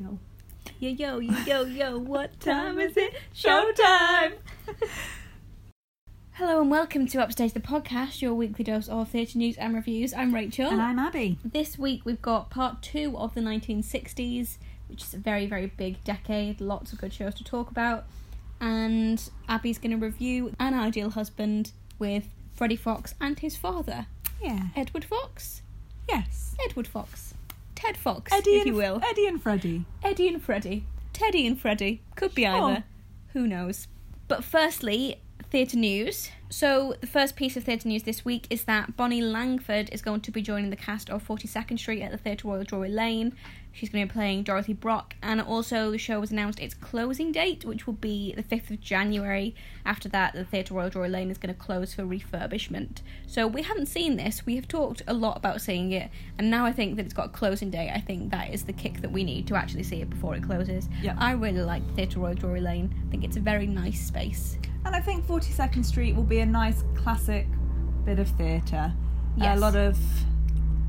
Yo. Yo, yo, yo, yo, yo, what time is it? Showtime! Hello and welcome to Upstage the Podcast, your weekly dose of theatre news and reviews. I'm Rachel. And I'm Abby. This week we've got part two of the 1960s, which is a very, very big decade. Lots of good shows to talk about. And Abby's going to review An Ideal Husband with Freddie Fox and his father, Yeah. Edward Fox. Yes. Edward Fox. Ted Fox, Eddie if and you will. Eddie and Freddie. Eddie and Freddie. Teddy and Freddie. Could be Sure. either. Who knows? But firstly, theatre news. So, the first piece of theatre news this week is that Bonnie Langford is going to be joining the cast of 42nd Street at the Theatre Royal Drury Lane. She's going to be playing Dorothy Brock, and also the show has announced its closing date, which will be the 5th of January. After that, the Theatre Royal Drury Lane is going to close for refurbishment. So, we haven't seen this. We have talked a lot about seeing it, and now I think that it's got a closing date. I think that is the kick that we need to actually see it before it closes. Yeah. I really like the Theatre Royal Drury Lane. I think it's a very nice space. And I think 42nd Street will be a nice classic bit of theatre. Yes. A lot of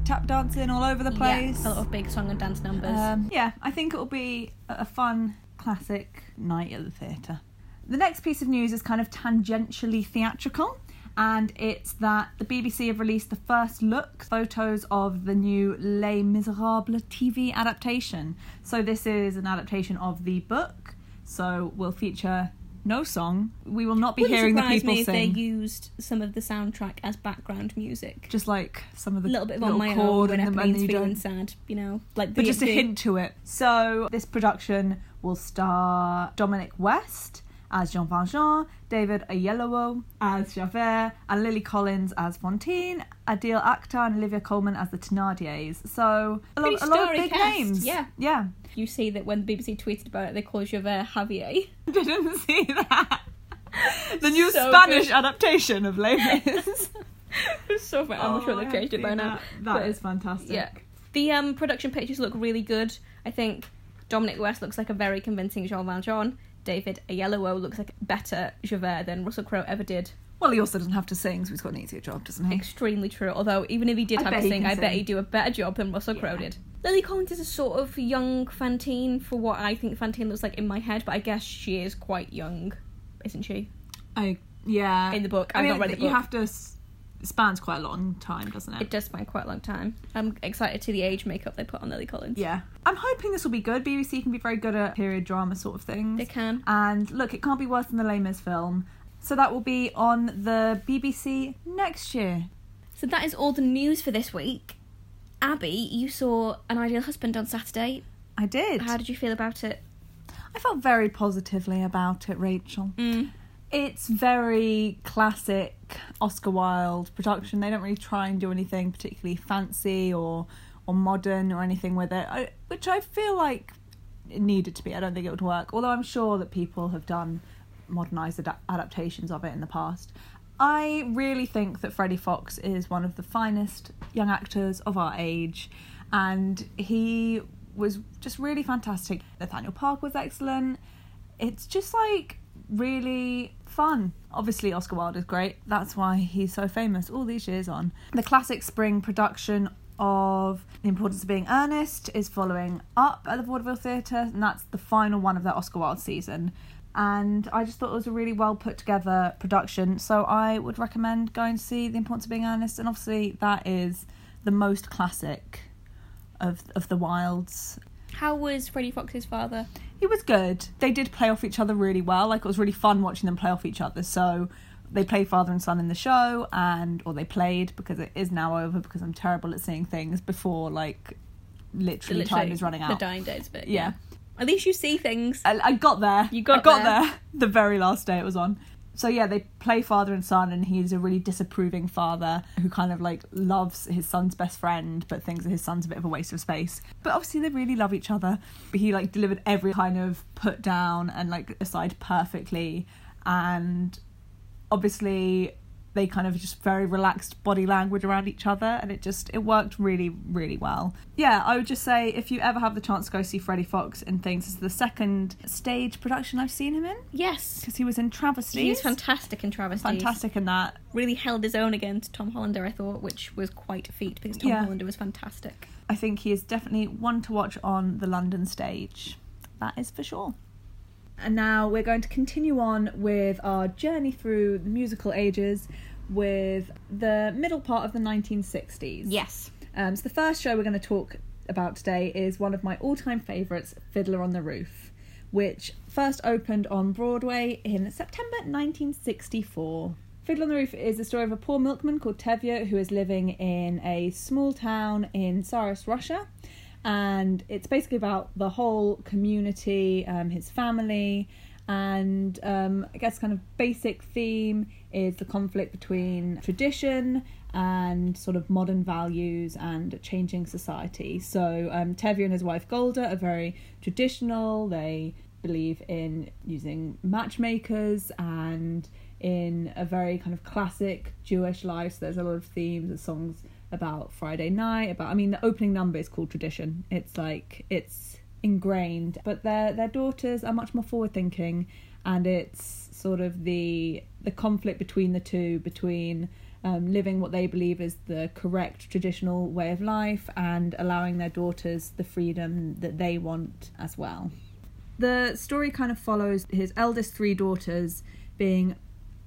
tap dancing all over the place. Yeah, a lot of big song and dance numbers. Um, yeah, I think it'll be a a fun, classic night at the theatre. The next piece of news is kind of tangentially theatrical, and it's that the BBC have released the first look photos of the new Les Miserables TV adaptation. So, this is an adaptation of the book, so will feature no song. We will not be Wouldn't hearing the people me if sing. they used some of the soundtrack as background music. Just like some of the a little bit of little on my own when and the- and everybody's you feeling sad, you know, like but the, just a hint to it. So this production will star Dominic West as Jean Valjean, David Oyelowo as Javert, and Lily Collins as Fantine, Adil Akhtar and Olivia Colman as the Thenardiers. So a lot, a lot of big cast, names. yeah. yeah. You see that when the BBC tweeted about it, they call Javert Javier. I didn't see that. The new So Spanish good. adaptation of Les Mis. so funny. I'm not sure they've changed it by now. That But- is fantastic. Yeah. The um, production pictures look really good. I think Dominic West looks like a very convincing Jean Valjean. David Oyelowo looks like a better Javert than Russell Crowe ever did. Well, he also doesn't have to sing, so he's got an easier job, doesn't he? Extremely true. Although even if he did I have to sing, I bet he'd do a better job than Russell Crowe Yeah. did. Lily Collins is a sort of young Fantine for what I think Fantine looks like in my head, but I guess she is quite young, isn't she? I yeah. In the book, I I've mean, not read the book. you have to. Spans quite a long time, doesn't it? It does span quite a long time. I'm excited to the age makeup they put on Lily Collins. Yeah. I'm hoping this will be good. BBC can be very good at period drama sort of things. They can. And look, it can't be worse than the Mis film. So that will be on the BBC next year. So that is all the news for this week. Abby, you saw An Ideal Husband on Saturday. I did. How did you feel about it? I felt very positively about it, Rachel. Mm. It's very classic Oscar Wilde production. They don't really try and do anything particularly fancy or or modern or anything with it, I, which I feel like it needed to be. I don't think it would work, although I'm sure that people have done modernized ad- adaptations of it in the past. I really think that Freddie Fox is one of the finest young actors of our age, and he was just really fantastic. Nathaniel Park was excellent. It's just like really fun. Obviously, Oscar Wilde is great. That's why he's so famous all these years on. The classic spring production of The Importance of Being Earnest is following up at the Vaudeville Theatre, and that's the final one of their Oscar Wilde season. And I just thought it was a really well put together production, so I would recommend going to see The Importance of Being Earnest. And obviously, that is the most classic of of the Wildes. How was Freddie Fox's father? He was good. They did play off each other really well. Like it was really fun watching them play off each other. So they played father and son in the show, and or they played because it is now over because I'm terrible at seeing things before like literally, time is running out. The dying days bit. Yeah. At least you see things. I, I got there. You got I got there. there. the very last day it was on. So yeah, they play father and son, and he's a really disapproving father who kind of like loves his son's best friend, but thinks that his son's a bit of a waste of space. But obviously they really love each other. But he like delivered every kind of put down and like aside perfectly, and obviously they kind of just very relaxed body language around each other and it just it worked really really well yeah i would just say if you ever have the chance to go see freddie fox in things this is the second stage production i've seen him in Yes. because he was in travesties He's fantastic in Travesties. fantastic in that Really held his own against Tom Hollander, I thought, which was quite a feat because Tom Yeah. Hollander was fantastic. I think he is definitely one to watch on the London stage. That is for sure. And now we're going to continue on with our journey through the musical ages with the middle part of the 1960s. Yes. Um, so the first show we're going to talk about today is one of my all-time favourites, Fiddler on the Roof, which first opened on Broadway in September 1964. Fiddler on the Roof is the story of a poor milkman called Tevye who is living in a small town in Tsarist Russia. And it's basically about the whole community, um, his family, and um, I guess kind of basic theme is the conflict between tradition and sort of modern values and changing society. So um, Tevye and his wife Golda are very traditional. They believe in using matchmakers and in a very kind of classic Jewish life. So there's a lot of themes and songs about Friday night. About I mean, the opening number is called Tradition. It's like it's ingrained, but their their daughters are much more forward thinking, and it's sort of the the conflict between the two between um, living what they believe is the correct traditional way of life and allowing their daughters the freedom that they want as well. The story kind of follows his eldest three daughters being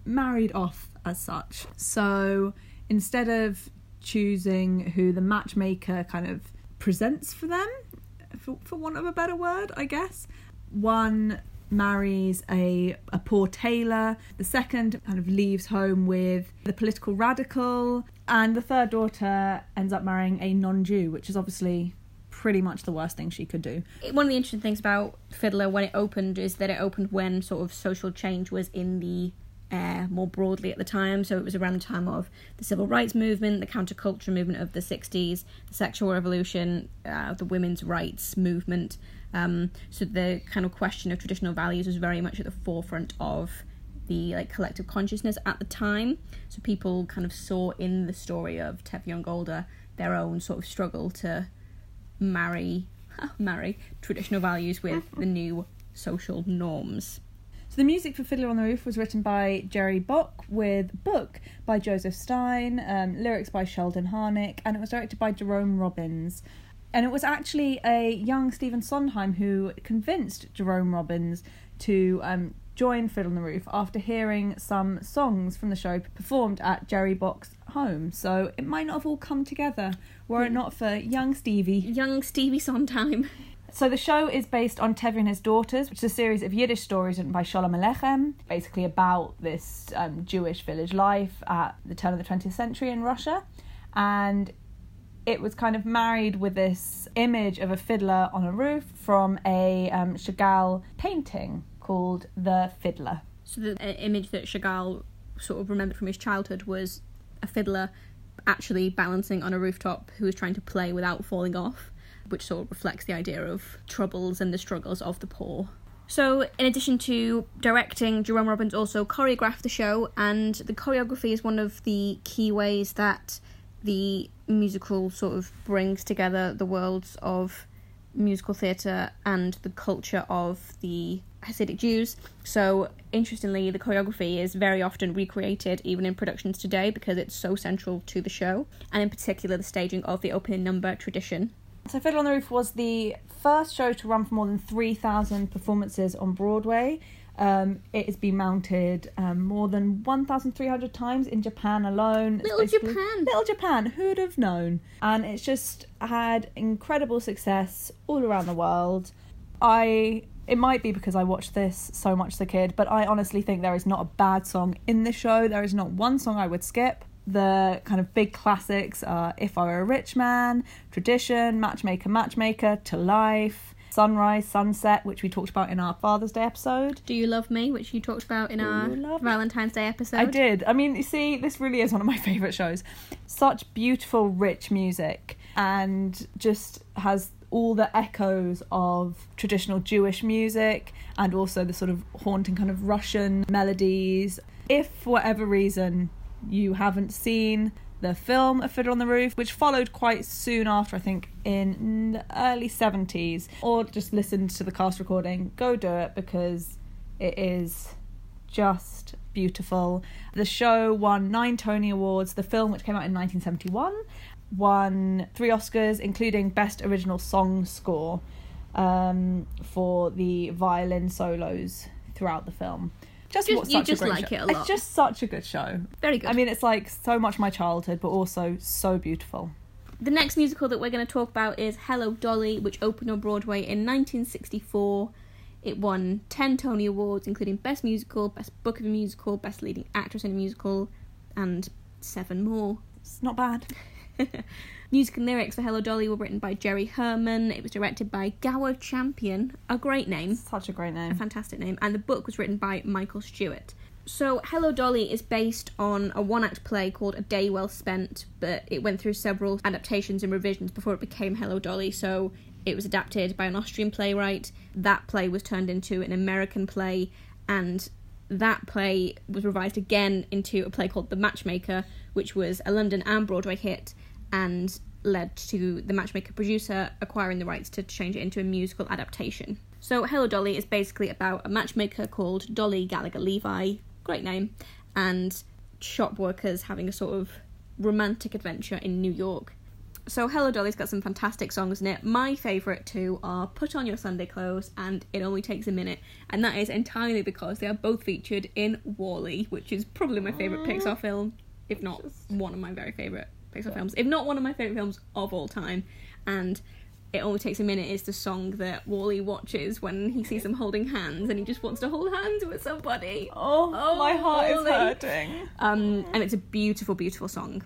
married off as such. So instead of choosing who the matchmaker kind of presents for them, for, for want of a better word, I guess, one marries a, a poor tailor, the second kind of leaves home with the political radical, and the third daughter ends up marrying a non Jew, which is obviously pretty much the worst thing she could do. One of the interesting things about Fiddler when it opened is that it opened when sort of social change was in the more broadly at the time. So it was around the time of the civil rights movement, the counterculture movement of the 60s, the sexual revolution, uh, the women's rights movement. Um, so the kind of question of traditional values was very much at the forefront of the like collective consciousness at the time. So people kind of saw in the story of Tevye Golda their own sort of struggle to marry marry traditional values with the new social norms. So the music for Fiddler on the Roof was written by Jerry Bock with book by Joseph Stein, um, lyrics by Sheldon Harnick, and it was directed by Jerome Robbins. And it was actually a young Stephen Sondheim who convinced Jerome Robbins to um, join Fiddler on the Roof after hearing some songs from the show performed at Jerry Bock's home. So it might not have all come together were it not for young Stevie. Young Stevie Sondheim. So the show is based on Tevye and his daughters, which is a series of Yiddish stories written by Sholem Aleichem, basically about this um, Jewish village life at the turn of the 20th century in Russia. And it was kind of married with this image of a fiddler on a roof from a um, Chagall painting called The Fiddler. So the uh, image that Chagall sort of remembered from his childhood was a fiddler actually balancing on a rooftop who was trying to play without falling off which sort of reflects the idea of troubles and the struggles of the poor. So, in addition to directing, Jerome Robbins also choreographed the show, and the choreography is one of the key ways that the musical sort of brings together the worlds of musical theatre and the culture of the Hasidic Jews. So, interestingly, the choreography is very often recreated even in productions today because it's so central to the show, and in particular, the staging of the opening number tradition. So, Fiddler on the Roof was the first show to run for more than 3,000 performances on Broadway. Um, it has been mounted um, more than 1,300 times in Japan alone. Little Japan. Little Japan, who'd have known? And it's just had incredible success all around the world. I. It might be because I watched this so much as a kid, but I honestly think there is not a bad song in this show. There is not one song I would skip the kind of big classics are If I Were a Rich Man, Tradition, Matchmaker, Matchmaker, To Life, Sunrise, Sunset, which we talked about in our Father's Day episode. Do You Love Me, which you talked about in Do our You Love Me? Valentine's Day episode. I did. I mean, you see, this really is one of my favourite shows. Such beautiful, rich music, and just has all the echoes of traditional Jewish music and also the sort of haunting kind of Russian melodies. If for whatever reason you haven't seen the film A Fiddler on the Roof, which followed quite soon after, I think, in the early 70s, or just listened to the cast recording, go do it because it is just beautiful. The show won nine Tony Awards. The film, which came out in 1971, won three Oscars, including Best Original Song Score um, for the violin solos throughout the film. Just, Just- you just like show. it a lot. It's just such a good show. Very good. I mean, it's like so much my childhood, but also so beautiful. The next musical that we're going to talk about is Hello Dolly, which opened on Broadway in 1964. It won 10 Tony Awards, including Best Musical, Best Book of a Musical, Best Leading Actress in a Musical, and seven more. It's not bad. Music and lyrics for Hello Dolly were written by Jerry Herman. It was directed by Gower Champion, a great name, Such a great a name. fantastic name, and the book was written by Michael Stewart. So, Hello Dolly is based on a one act play called A Day Well Spent, but it went through several adaptations and revisions before it became Hello Dolly. So, it was adapted by an Austrian playwright. That play was turned into an American play, and that play was revised again into a play called The Matchmaker, which was a London and Broadway hit and led to the Matchmaker producer acquiring the rights to change it into a musical adaptation. So, Hello Dolly is basically about a matchmaker called Dolly Gallagher Levi, great name, and shop workers having a sort of romantic adventure in New York. So, Hello Dolly's got some fantastic songs in it. My favourite two are Put On Your Sunday Clothes and It Only Takes a Minute, and that is entirely because they are both featured in WALL-E, which is probably my favourite Pixar film, if not one of my very favourite Pixar films, if not one of my favourite films of all time. And It Only Takes a Minute is the song that WALL-E watches when he sees them holding hands and he just wants to hold hands with somebody. Oh, Oh, my heart is hurting. Um, and it's a beautiful, beautiful song.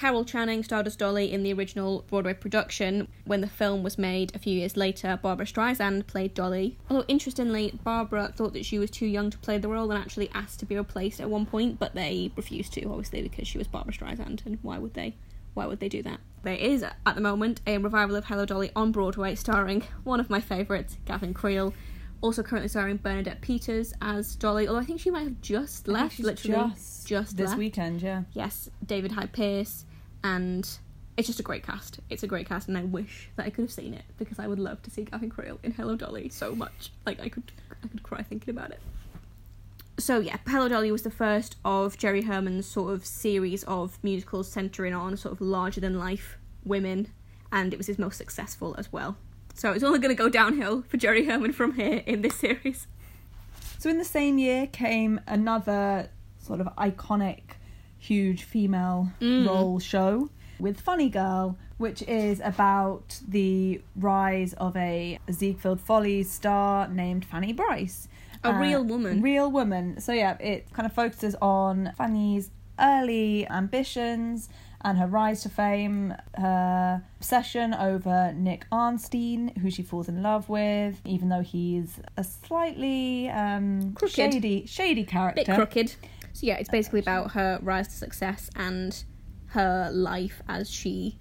Carol Channing starred as Dolly in the original Broadway production. When the film was made a few years later, Barbra Streisand played Dolly. Although, interestingly, Barbra thought that she was too young to play the role and actually asked to be replaced at one point, but they refused to, obviously, because she was Barbra Streisand, and why would they? Why would they do that? There is, at the moment, a revival of Hello Dolly on Broadway, starring one of my favourites, Gavin Creel. Also currently starring Bernadette Peters as Dolly, although I think she might have just left, literally just, just this left weekend, yeah. yes, David Hyde Pierce, and it's just a great cast. It's a great cast, and I wish that I could have seen it because I would love to see Gavin Creel in Hello Dolly so much. Like I could, I could cry thinking about it. So yeah, Hello Dolly was the first of Jerry Herman's sort of series of musicals centering on sort of larger than life women, and it was his most successful as well. So it's only going to go downhill for Jerry Herman from here in this series. So in the same year came another sort of iconic, huge female Mm. role show with Funny Girl, which is about the rise of a Ziegfeld Follies star named Fanny Brice. A real woman. Real woman. So yeah, it kind of focuses on Fanny's early ambitions and her rise to fame, her obsession over Nick Arnstein, who she falls in love with, even though he's a slightly um, Crooked. shady, shady character. bit crooked. So yeah, it's basically about her rise to success and her life as she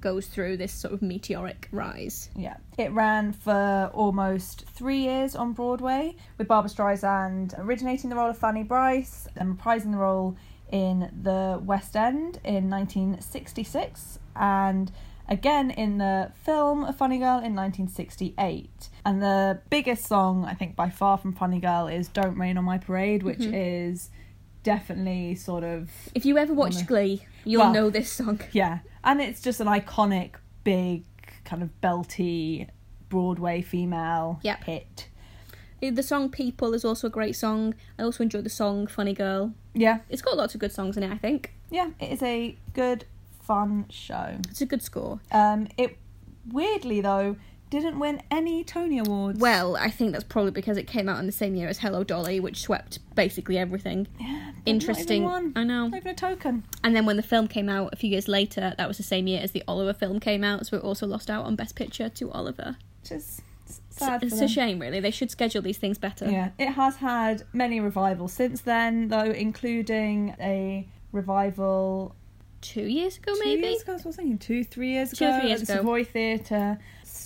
goes through this sort of meteoric rise. Yeah. It ran for almost three years on Broadway, with Barbra Streisand originating the role of Fanny Brice and reprising the role in the West End in 1966 and again in the film A Funny Girl in 1968. And the biggest song, I think, by far from Funny Girl is Don't Rain on My Parade, which mm-hmm. is definitely sort of If you ever watched Glee, you'll Well- know this song. yeah, and it's just an iconic, big, kind of belty Broadway female Yep. hit. The song People is also a great song. I also enjoyed the song Funny Girl. Yeah, It's got lots of good songs in it, I think. yeah, it is a good, fun show. It's a good score. Um, it weirdly though didn't win any Tony awards. Well, I think that's probably because it came out in the same year as Hello Dolly, which swept basically everything. yeah, Interesting. I know. Not even a token. And then when the film came out a few years later, that was the same year as the Oliver film came out, so it also lost out on Best Picture to Oliver. Which is s- sad. it's a shame, really. They should schedule these things better. Yeah, it has had many revivals since then, though, including a revival Two years ago, two maybe. years ago. I was thinking two, three years Two ago. or three years at the ago. Savoy Theatre,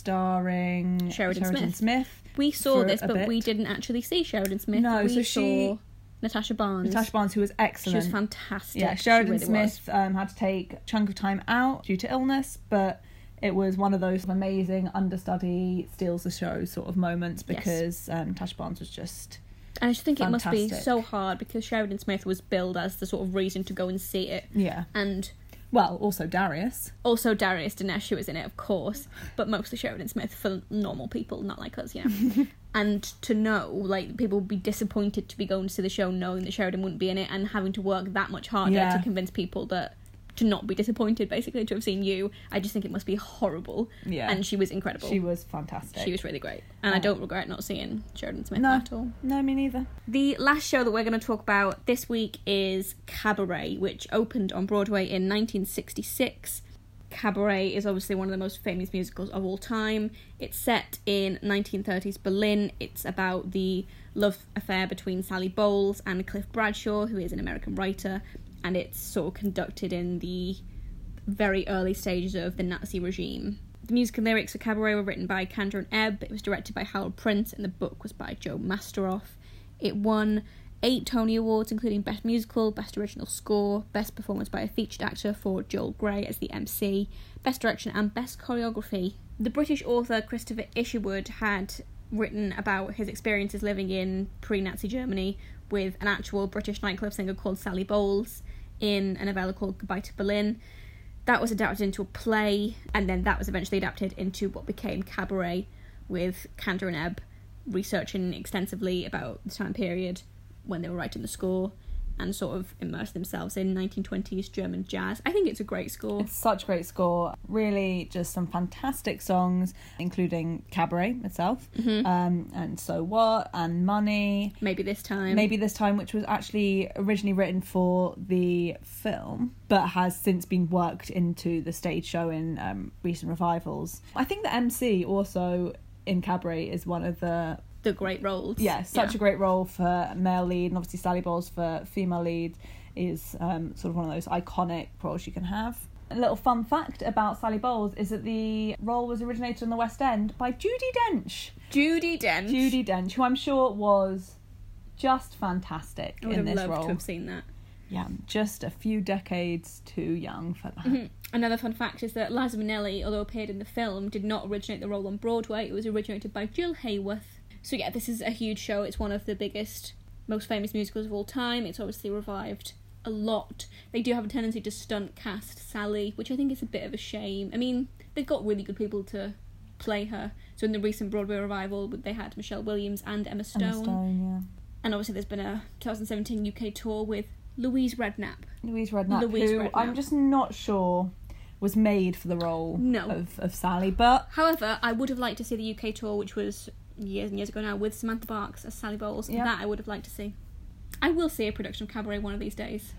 starring Sheridan Smith. Smith. We saw this, but we didn't actually see Sheridan Smith. No, we so she- saw Natasha Barnes. Natasha Barnes, who was excellent. she was fantastic. yeah, She Sheridan really. Smith um, had to take a chunk of time out due to illness, but it was one of those amazing understudy steals the show sort of moments Yes. because um, Natasha Barnes was just And I just think it must be so hard because Sheridan Smith was billed as the sort of reason to go and see it. yeah. And Well, also Darius. Also, Darius Danesh, who was in it, of course, but mostly Sheridan Smith for normal people, not like us, you know. and to know, like, people would be disappointed to be going to see the show knowing that Sheridan wouldn't be in it and having to work that much harder Yeah. to convince people that to not be disappointed, basically, to have seen you. I just think it must be horrible. Yeah. And she was incredible. She was fantastic. She was really great. And I Uh, don't regret not seeing Sheridan Smith No. at all. No, me neither. The last show that we're going to talk about this week is Cabaret, which opened on Broadway in 1966. Cabaret is obviously one of the most famous musicals of all time. It's set in 1930s Berlin. It's about the love affair between Sally Bowles and Cliff Bradshaw, who is an American writer, and it's sort of conducted in the very early stages of the Nazi regime. The music and lyrics for Cabaret were written by Kander and Ebb. It was directed by Harold Prince, and the book was by Joe Masteroff. It won eight Tony Awards, including Best Musical, Best Original Score, Best Performance by a Featured Actor for Joel Grey as the MC, Best Direction, and Best Choreography. The British author Christopher Isherwood had written about his experiences living in pre Nazi Germany with an actual British nightclub singer called Sally Bowles in a novella called Goodbye to Berlin. That was adapted into a play, and then that was eventually adapted into what became Cabaret, with Kander and Ebb researching extensively about the time period when they were writing the score and sort of immerse themselves in 1920s German jazz. I think it's a great score. It's such a great score. Really, just some fantastic songs, including Cabaret itself, Mm-hmm. um, and So What, and Money. Maybe this time. Maybe this time, which was actually originally written for the film, but has since been worked into the stage show in um, recent revivals. I think the MC also in Cabaret is one of the the great roles. yeah, such a great role for male lead, and obviously Sally Bowles for female lead is um, sort of one of those iconic roles you can have. A little fun fact about Sally Bowles is that the role was originated in the West End by Judi Dench. Judi Dench. Judi Dench, who I'm sure was just fantastic I would in have this loved role. to have seen that. Yeah, just a few decades too young for that. Mhm. Another fun fact is that Liza Minnelli, although appeared in the film, did not originate the role on Broadway. It was originated by Jill Haworth. So yeah, this is a huge show. It's one of the biggest, most famous musicals of all time. It's obviously revived a lot. They do have a tendency to stunt cast Sally, which I think is a bit of a shame. I mean, they've got really good people to play her. So in the recent Broadway revival, they had Michelle Williams and Emma Stone. Emma Stone, And obviously, there's been a 2017 UK tour with Louise Redknapp. Louise Redknapp, Louise who Redknapp. I'm just not sure was made for the role No. of, of Sally, but However, I would have liked to see the UK tour, which was years and years ago now, with Samantha Barks as Sally Bowles. Yeah. That I would have liked to see. I will see a production of Cabaret one of these days.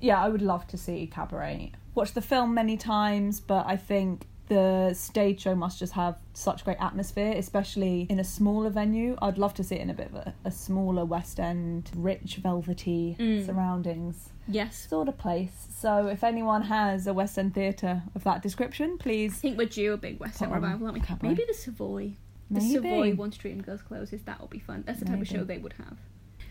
yeah, I would love to see Cabaret. Watched the film many times, but I think the stage show must just have such great atmosphere, especially in a smaller venue. I'd love to see it in a bit of a, a smaller West End, rich, velvety Mm. surroundings Yes. sort of place. So if anyone has a West End theatre of that description, please. I think we're due a big West End revival, aren't we? Cabaret. Maybe the Savoy. The Maybe. Savoy One Street and Girls Closes. That will be fun. That's the type of show they would have.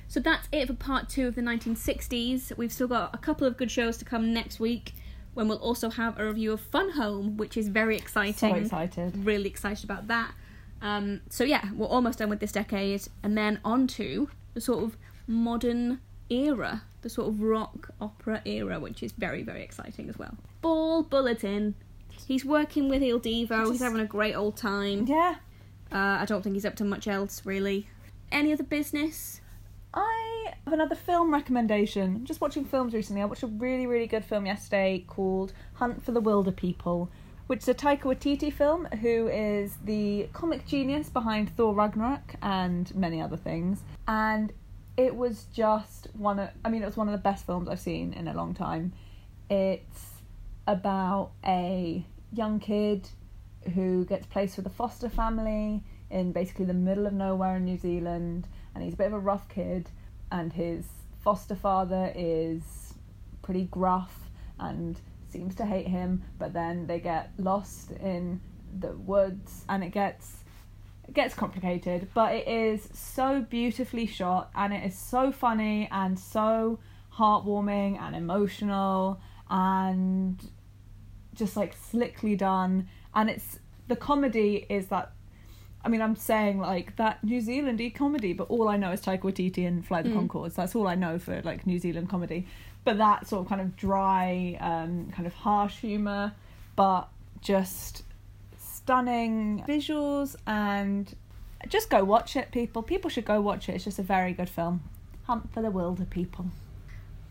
So that's it for part two of the 1960s. We've still got a couple of good shows to come next week when we'll also have a review of Fun Home, which is very exciting. So excited. really excited about that. Um, so yeah, we're almost done with this decade, and then on to the sort of modern era, the sort of rock opera era, which is very very exciting as well. Ball Bulletin. He's working with Il Divo. He's having a great old time. Yeah. Uh, I don't think he's up to much else really. Any other business? I have another film recommendation. I'm just watching films recently. I watched a really, really good film yesterday called Hunt for the Wilderpeople, which is a Taika Waititi film, who is the comic genius behind Thor Ragnarok and many other things. And it was just one of, I mean, it was one of the best films I've seen in a long time. It's about a young kid who gets placed with a foster family in basically the middle of nowhere in New Zealand, and he's a bit of a rough kid, and his foster father is pretty gruff and seems to hate him, but then they get lost in the woods, and it gets it gets complicated, but it is so beautifully shot, and it is so funny and so heartwarming and emotional and just like slickly done and it's the comedy is that I mean, I'm saying like that New Zealandy comedy, but all I know is Taika Waititi and Flight of the Mm. Conchords. That's all I know for like New Zealand comedy. But that sort of kind of dry, um, kind of harsh humour, but just stunning visuals and just go watch it, people. People should go watch it. It's just a very good film. Hunt for the Wilderpeople.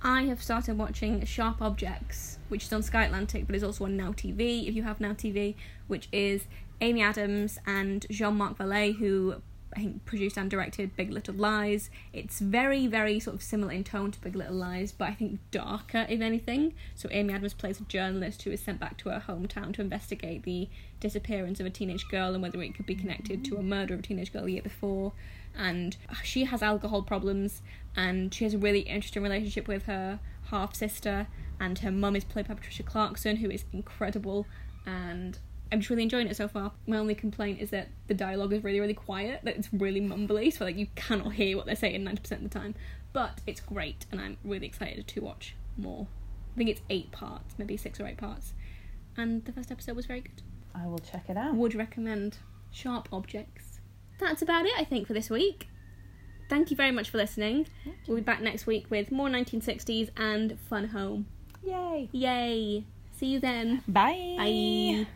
I have started watching Sharp Objects, which is on Sky Atlantic, but is also on Now TV. If you have Now TV, which is Amy Adams and Jean-Marc Vallée, who I think produced and directed Big Little Lies. It's very, very sort of similar in tone to Big Little Lies, but I think darker, if anything. So Amy Adams plays a journalist who is sent back to her hometown to investigate the disappearance of a teenage girl and whether it could be connected to a mm. murder of a teenage girl the year before. And uh, she has alcohol problems, and she has a really interesting relationship with her half sister, and her mum is played by Patricia Clarkson, who is incredible. And I'm just really enjoying it so far. My only complaint is that the dialogue is really, really quiet. That it's really mumbly, so like you cannot hear what they're saying ninety percent of the time. But it's great, and I'm really excited to watch more. I think it's eight parts, maybe six or eight parts, and the first episode was very good. I will check it out. Would recommend Sharp Objects. That's about it, I think, for this week. Thank you very much for listening. We'll be back next week with more 1960s and Fun Home. Yay! Yay! See you then. Bye. Bye.